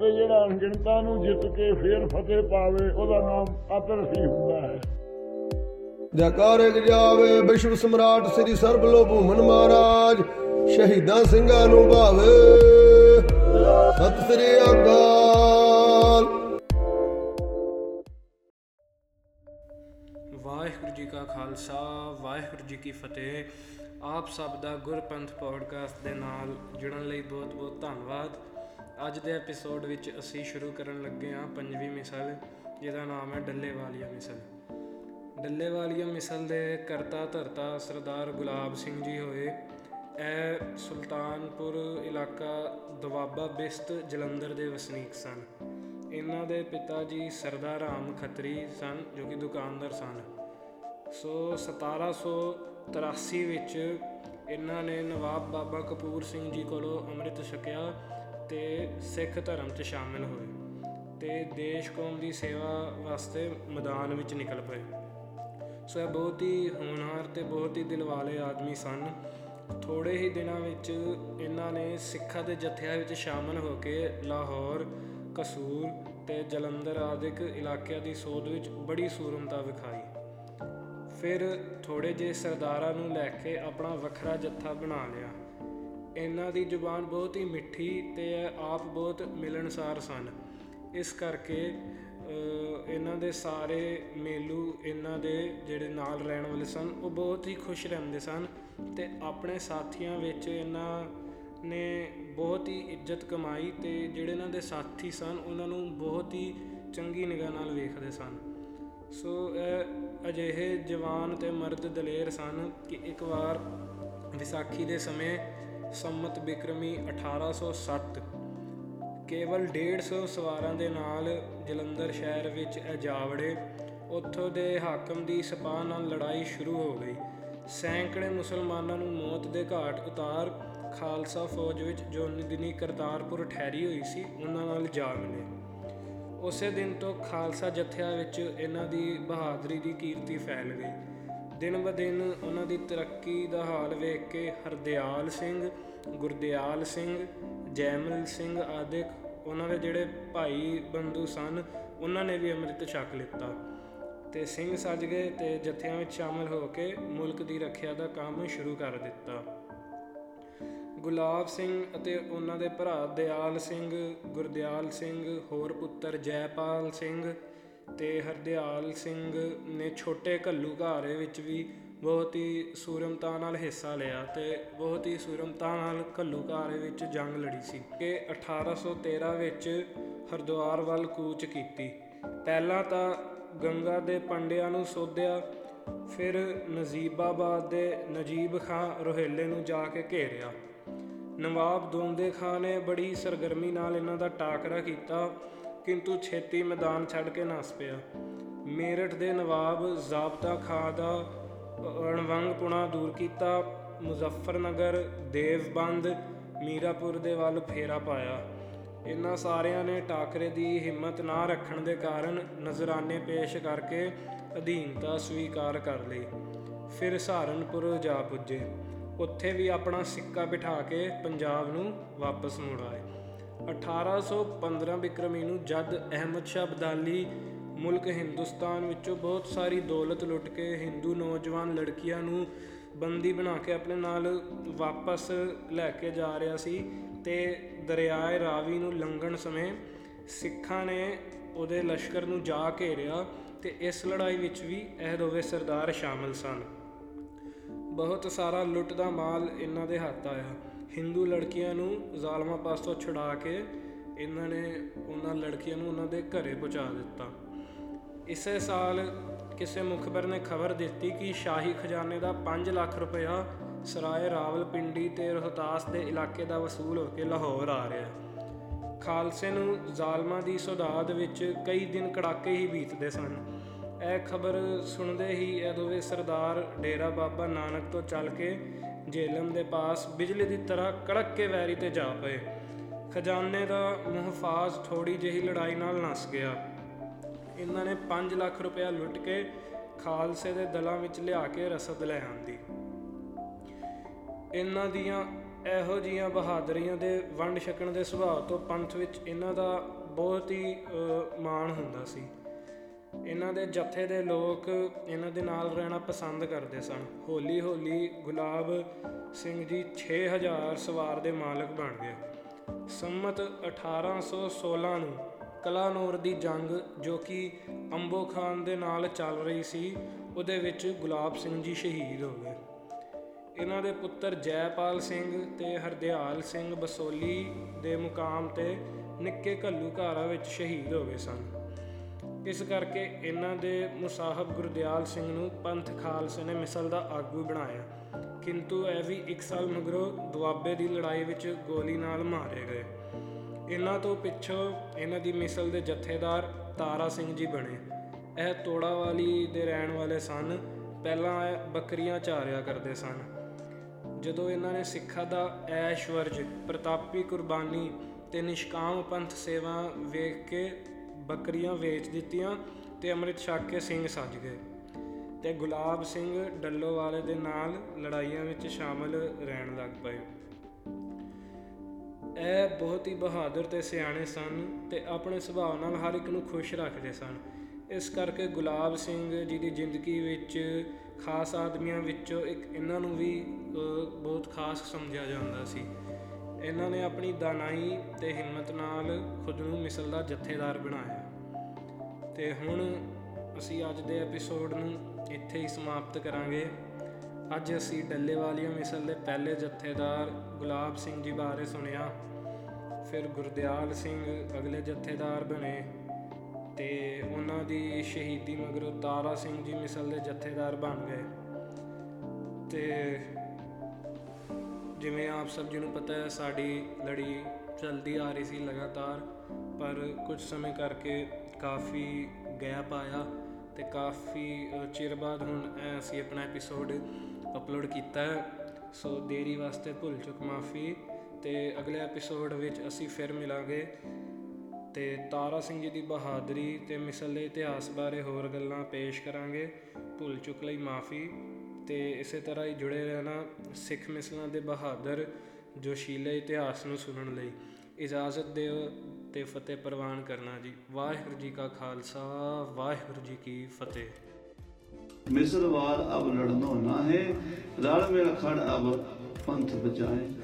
ਤੇ ਜਿਹੜਾ ਅਣਗਿਣਤਾ ਨੂੰ ਜਿੱਤ ਕੇ ਫੇਰ ਫਤਿਹ ਪਾਵੇ ਉਹਦਾ ਨਾਮ ਅਤਰ ਹੀ ਹੁੰਦਾ ਹੈ। ਜੈਕਾਰੇ ਜਾਵੇ ਵਿਸ਼ਵ ਸਮਰਾਟ ਸ੍ਰੀ ਸਰਬਲੋ ਭੂਮਨ ਮਹਾਰਾਜ ਸ਼ਹੀਦਾਂ ਸਿੰਘਾਂ ਨੂੰ ਭਾਵੇ। ਸਤਿ ਸ੍ਰੀ ਅਕਾਲ। ਵਾਹਿਗੁਰੂ ਜੀ ਕਾ ਖਾਲਸਾ ਵਾਹਿਗੁਰੂ ਜੀ ਕੀ ਫਤਿਹ। ਆਪ ਸਭ ਦਾ ਗੁਰਪੰਥ ਪੋਡਕਾਸਟ ਦੇ ਨਾਲ ਜੁੜਨ ਲਈ ਬਹੁਤ-ਬਹੁਤ ਧੰਨਵਾਦ। ਅੱਜ ਦੇ ਐਪੀਸੋਡ ਵਿੱਚ ਅਸੀਂ ਸ਼ੁਰੂ ਕਰਨ ਲੱਗੇ ਹਾਂ ਪੰਜਵੀਂ ਮਿਸਲ, ਜਿਹਦਾ ਨਾਮ ਹੈ ਡੱਲੇ ਵਾਲੀਆ ਮਿਸਲ। ਡੱਲੇ ਵਾਲੀਆ ਮਿਸਲ ਦੇ ਕਰਤਾ ਧਰਤਾ ਸਰਦਾਰ ਗੁਲਾਬ ਸਿੰਘ ਜੀ ਹੋਏ। ਇਹ ਸੁਲਤਾਨਪੁਰ ਇਲਾਕਾ ਦਵਾਬਾ ਬਿਸਤ ਜਲੰਧਰ ਦੇ ਵਸਨੀਕ ਸਨ। ਇਹਨਾਂ ਦੇ ਪਿਤਾ ਜੀ ਸਰਦਾਰ ਰਾਮ ਖੱਤਰੀ ਸਨ, ਜੋ ਕਿ ਦੁਕਾਨਦਾਰ ਸਨ। ਸੋ 1783 ਵਿੱਚ ਇਹਨਾਂ ਨੇ ਨਵਾਬ ਬਾਬਾ ਕਪੂਰ ਸਿੰਘ ਜੀ ਕੋਲੋਂ ਅੰਮ੍ਰਿਤ ਛਕਿਆ ਤੇ ਸਿੱਖ ਧਰਮ 'ਚ ਸ਼ਾਮਿਲ ਹੋਏ ਤੇ ਦੇਸ਼ ਕੌਮ ਦੀ ਸੇਵਾ ਵਾਸਤੇ ਮੈਦਾਨ ਵਿੱਚ ਨਿਕਲ ਪਏ। ਸੋ ਇਹ ਬਹੁਤ ਹੀ ਹੋਣਹਾਰ ਤੇ ਬਹੁਤ ਹੀ ਦਿਲ ਵਾਲੇ ਆਦਮੀ ਸਨ। ਥੋੜੇ ਹੀ ਦਿਨਾਂ ਵਿੱਚ ਇਹਨਾਂ ਨੇ ਸਿੱਖਾਂ ਦੇ ਜਥਿਆਂ ਵਿੱਚ ਸ਼ਾਮਲ ਹੋ ਕੇ ਲਾਹੌਰ, ਕਸੂਰ ਤੇ ਜਲੰਧਰ ਆਦਿਕ ਇਲਾਕਿਆਂ ਦੀ ਸੋਧ ਵਿੱਚ ਬੜੀ ਸੂਰਮਤਾ ਵਿਖਾਈ। ਫਿਰ ਥੋੜੇ ਜਿਹੇ ਸਰਦਾਰਾਂ ਨੂੰ ਲੈ ਕੇ ਆਪਣਾ ਵੱਖਰਾ ਜੱਥਾ ਬਣਾ ਲਿਆ। ਇਹਨਾਂ ਦੀ ਜ਼ੁਬਾਨ ਬਹੁਤ ਹੀ ਮਿੱਠੀ ਤੇ ਇਹ ਆਪ ਬਹੁਤ ਮਿਲਣਸਾਰ ਸਨ। ਇਸ ਕਰਕੇ ਅਹ, ਇਹਨਾਂ ਦੇ ਸਾਰੇ ਮੇਲੂ ਇਹਨਾਂ ਦੇ ਜਿਹੜੇ ਨਾਲ ਰਹਿਣ ਵਾਲੇ ਸਨ ਉਹ ਬਹੁਤ ਹੀ ਖੁਸ਼ ਰਹਿੰਦੇ ਸਨ ਤੇ ਆਪਣੇ ਸਾਥੀਆਂ ਵਿੱਚ ਇਹਨਾਂ ਨੇ ਬਹੁਤ ਹੀ ਇੱਜ਼ਤ ਕਮਾਈ ਤੇ ਜਿਹੜੇ ਇਹਨਾਂ ਦੇ ਸਾਥੀ ਸਨ ਉਹਨਾਂ ਨੂੰ ਬਹੁਤ ਹੀ ਚੰਗੀ ਨਿਗਾਹ ਨਾਲ ਵੇਖਦੇ ਸਨ। ਸੋ ਇਹ ਅਜਿਹੇ ਜਵਾਨ ਤੇ ਮਰਦ ਦਲੇਰ ਸਨ ਕਿ ਇੱਕ ਵਾਰ ਵਿਸਾਖੀ ਦੇ ਸਮੇਂ ਸੰਮਤ ਬਿਕਰਮੀ 1860 ਕੇਵਲ 150 ਸਵਾਰਾਂ ਦੇ ਨਾਲ ਜਲੰਧਰ ਸ਼ਹਿਰ ਵਿੱਚ ਇਹ ਜਾ ਵੜੇ ਉੱਥੋਂ ਦੇ ਹਾਕਮ ਦੀ ਸਿਪਾਹ ਨਾਲ ਲੜਾਈ ਸ਼ੁਰੂ ਹੋ ਗਈ। ਸੈਂਕੜੇ ਮੁਸਲਮਾਨਾਂ ਨੂੰ ਮੌਤ ਦੇ ਘਾਟ ਉਤਾਰ ਖਾਲਸਾ ਫੌਜ ਵਿੱਚ ਜੋ ਨਿਦਨੀ ਕਰਤਾਰਪੁਰ ਠਹਿਰੀ ਹੋਈ ਸੀ, ਉਹਨਾਂ ਨਾਲ ਜਾ ਮਿਲੇ ਉਸੇ ਦਿਨ ਤੋਂ ਖਾਲਸਾ ਜਥਿਆਂ ਵਿੱਚ ਇਹਨਾਂ ਦੀ ਬਹਾਦਰੀ ਦੀ ਕੀਰਤੀ ਫੈਲ ਗਈ। ਦਿਨ ਬ ਦਿਨ ਉਹਨਾਂ ਦੀ ਤਰੱਕੀ ਦਾ ਹਾਲ ਵੇਖ ਕੇ ਹਰਦਿਆਲ ਸਿੰਘ, ਗੁਰਦਿਆਲ ਸਿੰਘ, ਜੈਮਲ ਸਿੰਘ ਆਦਿਕ ਉਹਨਾਂ ਦੇ ਜਿਹੜੇ ਭਾਈ ਬੰਧੂ ਸਨ, ਉਹਨਾਂ ਨੇ ਵੀ ਅੰਮ੍ਰਿਤ ਛਕ ਲਿੱਤਾ। ਤੇ ਸਿੰਘ ਸੱਜ ਗਏ ਤੇ ਜਥਿਆਂ ਵਿੱਚ ਸ਼ਾਮਲ ਹੋ ਕੇ ਮੁਲਕ ਦੀ ਰੱਖਿਆ ਦਾ ਕੰਮ ਸ਼ੁਰੂ ਕਰ ਦਿੱਤਾ। ਗੁਲਾਬ ਸਿੰਘ ਅਤੇ ਉਹਨਾਂ ਦੇ ਭਰਾ ਦਿਆਲ ਸਿੰਘ, ਗੁਰਦਿਆਲ ਸਿੰਘ, ਹੋਰ ਪੁੱਤਰ ਜੈਪਾਲ ਸਿੰਘ ਤੇ ਹਰਦਿਆਲ ਸਿੰਘ ਨੇ ਛੋਟੇ ਘੱਲੂ ਘਾਰੇ ਵਿੱਚ ਵੀ ਬਹੁਤ ਹੀ ਸੂਰਮਤਾ ਨਾਲ ਹਿੱਸਾ ਲਿਆ ਤੇ ਬਹੁਤ ਹੀ ਸੂਰਮਤਾ ਨਾਲ ਘੱਲੂ ਘਾਰੇ ਵਿੱਚ ਜੰਗ ਲੜੀ ਸੀ ਕਿ 1813 ਵਿੱਚ ਹਰਦੁਆਰ ਵੱਲ ਕੂਚ ਕੀਤੀ। ਪਹਿਲਾਂ ਤਾਂ ਗੰਗਾ ਦੇ ਪੰਡਿਆਂ ਨੂੰ ਸੋਧਿਆ, ਫਿਰ ਨਜੀਬਾਬਾਦ ਦੇ ਨਜੀਬ ਖਾਂ ਰੋਹੇਲੇ ਨੂੰ ਜਾ ਕੇ ਘੇਰਿਆ। ਨਵਾਬ ਦੋਂਦੇ ਖਾਂ ਨੇ ਬੜੀ ਸਰਗਰਮੀ ਨਾਲ ਇਹਨਾਂ ਦਾ ਟਾਕਰਾ ਕੀਤਾ ਕਿੰਤੂ ਛੇਤੀ ਮੈਦਾਨ ਛੱਡ ਕੇ ਨਸ ਪਿਆ। ਮੇਰਠ ਦੇ ਨਵਾਬ ਜ਼ਾਬਤਾ ਖਾਂ ਦਾ ਅਣਵੰਗਪੁਣਾ ਦੂਰ ਕੀਤਾ। ਮੁਜ਼ੱਫਰਨਗਰ, ਦੇਵਬੰਦ, ਮੀਰਾਪੁਰ ਦੇ ਵੱਲ ਫੇਰਾ ਪਾਇਆ। ਇਹਨਾਂ ਸਾਰਿਆਂ ਨੇ ਟਾਕਰੇ ਦੀ ਹਿੰਮਤ ਨਾ ਰੱਖਣ ਦੇ ਕਾਰਨ ਨਜ਼ਰਾਨੇ ਪੇਸ਼ ਕਰਕੇ ਅਧੀਨਤਾ ਸਵੀਕਾਰ ਕਰ ਲਈ। ਫਿਰ ਸਹਾਰਨਪੁਰ ਜਾ ਪੁੱਜੇ। ਉੱਥੇ ਵੀ ਆਪਣਾ ਸਿੱਕਾ ਬਿਠਾ ਕੇ ਪੰਜਾਬ ਨੂੰ ਵਾਪਸ ਮੁੜ ਆਏ। 1815 ਬਿਕਰਮੀ ਨੂੰ ਜਦ ਅਹਿਮਦ ਸ਼ਾਹ ਅਬਦਾਲੀ ਮੁਲਕ ਹਿੰਦੁਸਤਾਨ ਵਿੱਚੋਂ ਬਹੁਤ ਸਾਰੀ ਦੌਲਤ ਲੁੱਟ ਕੇ ਹਿੰਦੂ ਨੌਜਵਾਨ ਲੜਕੀਆਂ ਨੂੰ ਬੰਦੀ ਬਣਾ ਕੇ ਆਪਣੇ ਨਾਲ ਵਾਪਸ ਲੈ ਕੇ ਜਾ ਰਿਹਾ ਸੀ ਤੇ ਦਰਿਆਏ ਰਾਵੀ ਨੂੰ ਲੰਘਣ ਸਮੇਂ ਸਿੱਖਾਂ ਨੇ ਉਹਦੇ ਲਸ਼ਕਰ ਨੂੰ ਜਾ ਘੇਰਿਆ ਤੇ ਇਸ ਲੜਾਈ ਵਿੱਚ ਵੀ ਇਹ ਦੋਵੇਂ ਸਰਦਾਰ ਸ਼ਾਮਲ ਸਨ। ਬਹੁਤ ਸਾਰਾ ਲੁੱਟ ਦਾ ਮਾਲ ਇਹਨਾਂ ਦੇ ਹੱਥ ਆਇਆ। ਹਿੰਦੂ ਲੜਕੀਆਂ ਨੂੰ ਜ਼ਾਲਮਾਂ ਪਾਸੋਂ ਛੁਡਾ ਕੇ ਇਹਨਾਂ ਨੇ ਉਹਨਾਂ ਲੜਕੀਆਂ ਨੂੰ ਉਹਨਾਂ ਦੇ ਘਰੇ ਪਹੁੰਚਾ ਦਿੱਤਾ। ਇਸੇ ਸਾਲ ਕਿਸੇ ਮੁਖਬਰ ਨੇ ਖਬਰ ਦਿੱਤੀ ਕਿ ਸ਼ਾਹੀ ਖਜ਼ਾਨੇ ਦਾ 5 ਲੱਖ ਰੁਪਇਆ ਸਰਾਏ ਰਾਵਲਪਿੰਡੀ ਤੇ ਰੋਹਤਾਸ ਦੇ ਇਲਾਕੇ ਦਾ ਵਸੂਲ ਹੋ ਕੇ ਲਾਹੌਰ ਆ ਰਿਹਾ ਹੈ। ਖਾਲਸੇ ਨੂੰ ਜ਼ਾਲਮਾਂ ਦੀ ਸੌਦਾਦ ਵਿੱਚ ਕਈ ਦਿਨ ਕੜਾਕੇ ਹੀ ਬੀਤਦੇ ਸਨ। ਇਹ ਖਬਰ ਸੁਣਦੇ ਹੀ ਇਹ ਦੋਵੇਂ ਸਰਦਾਰ ਡੇਰਾ ਬਾਬਾ ਨਾਨਕ ਤੋਂ ਚੱਲ ਕੇ ਜੇਲਮ ਦੇ ਪਾਸ ਬਿਜਲੀ ਦੀ ਤਰ੍ਹਾਂ ਕੜਕ ਕੇ ਵੈਰੀ ਤੇ ਜਾ ਪਏ। ਖਜ਼ਾਨੇ ਦਾ ਮੁਹਫਾਜ਼ ਥੋੜੀ ਜਿਹੀ ਲੜਾਈ ਨਾਲ ਨਸ ਗਿਆ। ਇਹਨਾਂ ਨੇ 5 ਲੱਖ ਰੁਪਇਆ ਲੁੱਟ ਕੇ ਖਾਲਸੇ ਦੇ ਦਲਾਂ ਵਿੱਚ ਲਿਆ ਕੇ ਰਸਦ ਲੈ ਆਂਦੀ। ਇਹਨਾਂ ਦੀਆਂ ਇਹੋ ਜੀਆਂ ਬਹਾਦਰੀਆਂ ਦੇ ਵੰਡ ਛਕਣ ਦੇ ਸੁਭਾਅ ਤੋਂ ਪੰਥ ਵਿੱਚ ਇਹਨਾਂ ਦਾ ਬਹੁਤ ਹੀ ਅ, ਮਾਣ ਹੁੰਦਾ ਸੀ। ਇਹਨਾਂ ਦੇ ਜੱਥੇ ਦੇ ਲੋਕ ਇਹਨਾਂ ਦੇ ਨਾਲ ਰਹਿਣਾ ਪਸੰਦ ਕਰਦੇ ਸਨ। ਹੌਲੀ ਹੌਲੀ ਗੁਲਾਬ ਸਿੰਘ ਜੀ 6000 ਸਵਾਰ ਦੇ ਮਾਲਕ ਬਣ ਗਏ। ਸੰਮਤ 1816 ਨੂੰ ਕਲਾਨੌਰ ਦੀ ਜੰਗ ਜੋ ਕਿ ਅੰਬੋ ਖਾਨ ਦੇ ਨਾਲ ਚੱਲ ਰਹੀ ਸੀ, ਉਹਦੇ ਵਿੱਚ ਗੁਲਾਬ ਸਿੰਘ ਜੀ ਸ਼ਹੀਦ ਹੋ ਗਏ। ਇਹਨਾਂ ਦੇ ਪੁੱਤਰ ਜੈਪਾਲ ਸਿੰਘ ਤੇ ਹਰਦਿਆਲ ਸਿੰਘ ਬਸੋਲੀ ਦੇ ਮੁਕਾਮ ਤੇ ਨਿੱਕੇ ਘੱਲੂਘਾਰਾ ਵਿੱਚ ਸ਼ਹੀਦ ਹੋ ਗਏ ਸਨ। ਇਸ ਕਰਕੇ ਇਹਨਾਂ ਦੇ ਮੁਸਾਹਬ ਗੁਰਦਿਆਲ ਸਿੰਘ ਨੂੰ ਪੰਥ ਖਾਲਸੇ ਨੇ ਮਿਸਲ ਦਾ ਆਗੂ ਬਣਾਇਆ। ਕਿੰਤੂ ਇਹ ਵੀ 1 ਸਾਲ ਮਗਰੋਂ ਦੁਆਬੇ ਦੀ ਲੜਾਈ ਵਿੱਚ ਗੋਲੀ ਨਾਲ ਮਾਰੇ ਗਏ। ਇਹਨਾਂ ਤੋਂ ਪਿੱਛੋਂ ਇਹਨਾਂ ਦੀ ਮਿਸਲ ਦੇ ਜਥੇਦਾਰ ਤਾਰਾ ਸਿੰਘ ਜੀ ਬਣੇ। ਇਹ ਤੋੜਾਵਾਲੀ ਦੇ ਰਹਿਣ ਵਾਲੇ ਸਨ। ਪਹਿਲਾਂ ਇਹ ਬੱਕਰੀਆਂ ਚਾਰਿਆ ਕਰਦੇ ਸਨ। ਜਦੋਂ ਇਹਨਾਂ ਨੇ ਸਿੱਖਾਂ ਦਾ ਐਸ਼ਵਰਜ, ਪ੍ਰਤਾਪੀ ਕੁਰਬਾਨੀ ਤੇ ਨਿਸ਼ਕਾਮ ਪੰਥ ਸੇਵਾ ਵੇਖ ਕੇ ਬੱਕਰੀਆਂ ਵੇਚ ਦਿੱਤੀਆਂ ਤੇ ਅੰਮ੍ਰਿਤ ਛਕ ਕੇ ਸਿੰਘ ਸੱਜ ਗਏ ਤੇ ਗੁਲਾਬ ਸਿੰਘ ਡੱਲੋਵਾਲੇ ਦੇ ਨਾਲ ਲੜਾਈਆਂ ਵਿੱਚ ਸ਼ਾਮਲ ਰਹਿਣ ਲੱਗ ਪਏ। ਇਹ ਬਹੁਤ ਹੀ ਬਹਾਦਰ ਤੇ ਸਿਆਣੇ ਸਨ ਤੇ ਆਪਣੇ ਸੁਭਾਅ ਨਾਲ ਹਰ ਇੱਕ ਨੂੰ ਖੁਸ਼ ਰੱਖਦੇ ਸਨ। ਇਸ ਕਰਕੇ ਗੁਲਾਬ ਸਿੰਘ ਜੀ ਦੀ ਜ਼ਿੰਦਗੀ ਵਿੱਚ ਖਾਸ ਆਦਮੀਆਂ ਵਿੱਚੋਂ ਇੱਕ ਇਹਨਾਂ ਨੂੰ ਵੀ ਅ, ਬਹੁਤ ਖਾਸ ਸਮਝਿਆ ਜਾਂਦਾ ਸੀ। ਇਹਨਾਂ ਨੇ ਆਪਣੀ ਦਾਨਾਈ ਤੇ ਹਿੰਮਤ ਨਾਲ ਖੁਦ ਨੂੰ ਮਿਸਲ ਦਾ ਜਥੇਦਾਰ ਬਣਾਇਆ। ਤੇ ਹੁਣ ਅਸੀਂ ਅੱਜ ਦੇ ਐਪੀਸੋਡ ਨੂੰ ਇੱਥੇ ਹੀ ਸਮਾਪਤ ਕਰਾਂਗੇ। ਅੱਜ ਅਸੀਂ ਡੱਲੇਵਾਲੀਆ ਮਿਸਲ ਦੇ ਪਹਿਲੇ ਜਥੇਦਾਰ ਗੁਲਾਬ ਸਿੰਘ ਜੀ ਬਾਰੇ ਸੁਣਿਆ। ਫਿਰ ਗੁਰਦਿਆਲ ਸਿੰਘ ਅਗਲੇ ਜਥੇਦਾਰ ਬਣੇ। ਤੇ ਉਹਨਾਂ ਦੀ ਸ਼ਹੀਦੀ ਮਗਰੋਂ ਤਾਰਾ ਸਿੰਘ ਜੀ ਮਿਸਲ ਦੇ ਜਥੇਦਾਰ ਬਣ ਗਏ। ਤੇ ਜਿਵੇਂ ਆਪ ਸਭ ਜੀ ਨੂੰ ਪਤਾ ਹੈ ਸਾਡੀ ਲੜੀ ਚਲਦੀ ਆ ਰਹੀ ਸੀ ਲਗਾਤਾਰ ਪਰ ਕੁਝ ਸਮੇਂ ਕਰਕੇ ਕਾਫੀ ਗੈਪ ਆਇਆ ਤੇ ਕਾਫੀ ਅ, ਚਿਰ ਬਾਅਦ ਹੁਣ ਇਹ ਅਸੀਂ ਆਪਣਾ ਐਪੀਸੋਡ ਅਪਲੋਡ ਕੀਤਾ ਹੈ। ਸੋ ਦੇਰੀ ਵਾਸਤੇ ਭੁੱਲ ਚੁੱਕ ਮਾਫੀ ਤੇ ਅਗਲੇ ਐਪੀਸੋਡ ਵਿੱਚ ਅਸੀਂ ਫਿਰ ਮਿਲਾਂਗੇ। ਤੇ ਤਾਰਾ ਸਿੰਘ ਜੀ ਦੀ ਬਹਾਦਰੀ ਤੇ ਮਿਸਲ ਦੇ ਇਤਿਹਾਸ ਬਾਰੇ ਹੋਰ ਗੱਲਾਂ ਪੇਸ਼ ਕਰਾਂਗੇ। ਭੁੱਲ ਚੁੱਕ ਲਈ ਮਾਫੀ। ਤੇ ਇਸੇ ਤਰ੍ਹਾਂ ਹੀ ਜੁੜੇ ਰਹਿਣਾ ਸਿੱਖ ਮਿਸਲਾਂ ਦੇ ਬਹਾਦਰ ਜੋਸ਼ੀਲੇ ਇਤਿਹਾਸ ਨੂੰ ਸੁਣਨ ਲਈ ਇਜਾਜ਼ਤ ਦਿਓ ਤੇ ਫਤਿਹ ਪ੍ਰਵਾਨ ਕਰਨਾ ਜੀ। ਵਾਹਿਗੁਰੂ ਜੀ ਕਾ ਖਾਲਸਾ, ਵਾਹਿਗੁਰੂ ਜੀ ਕੀ ਫਤਿਹ। ਮਿਸਰ ਵਾਰ ਅਬ ਲੜਨੋ ਨਾ ਹੈ ਰਲ ਮਿਲ ਖੜ ਅਬ ਪੰਥ ਬਚਾਏ।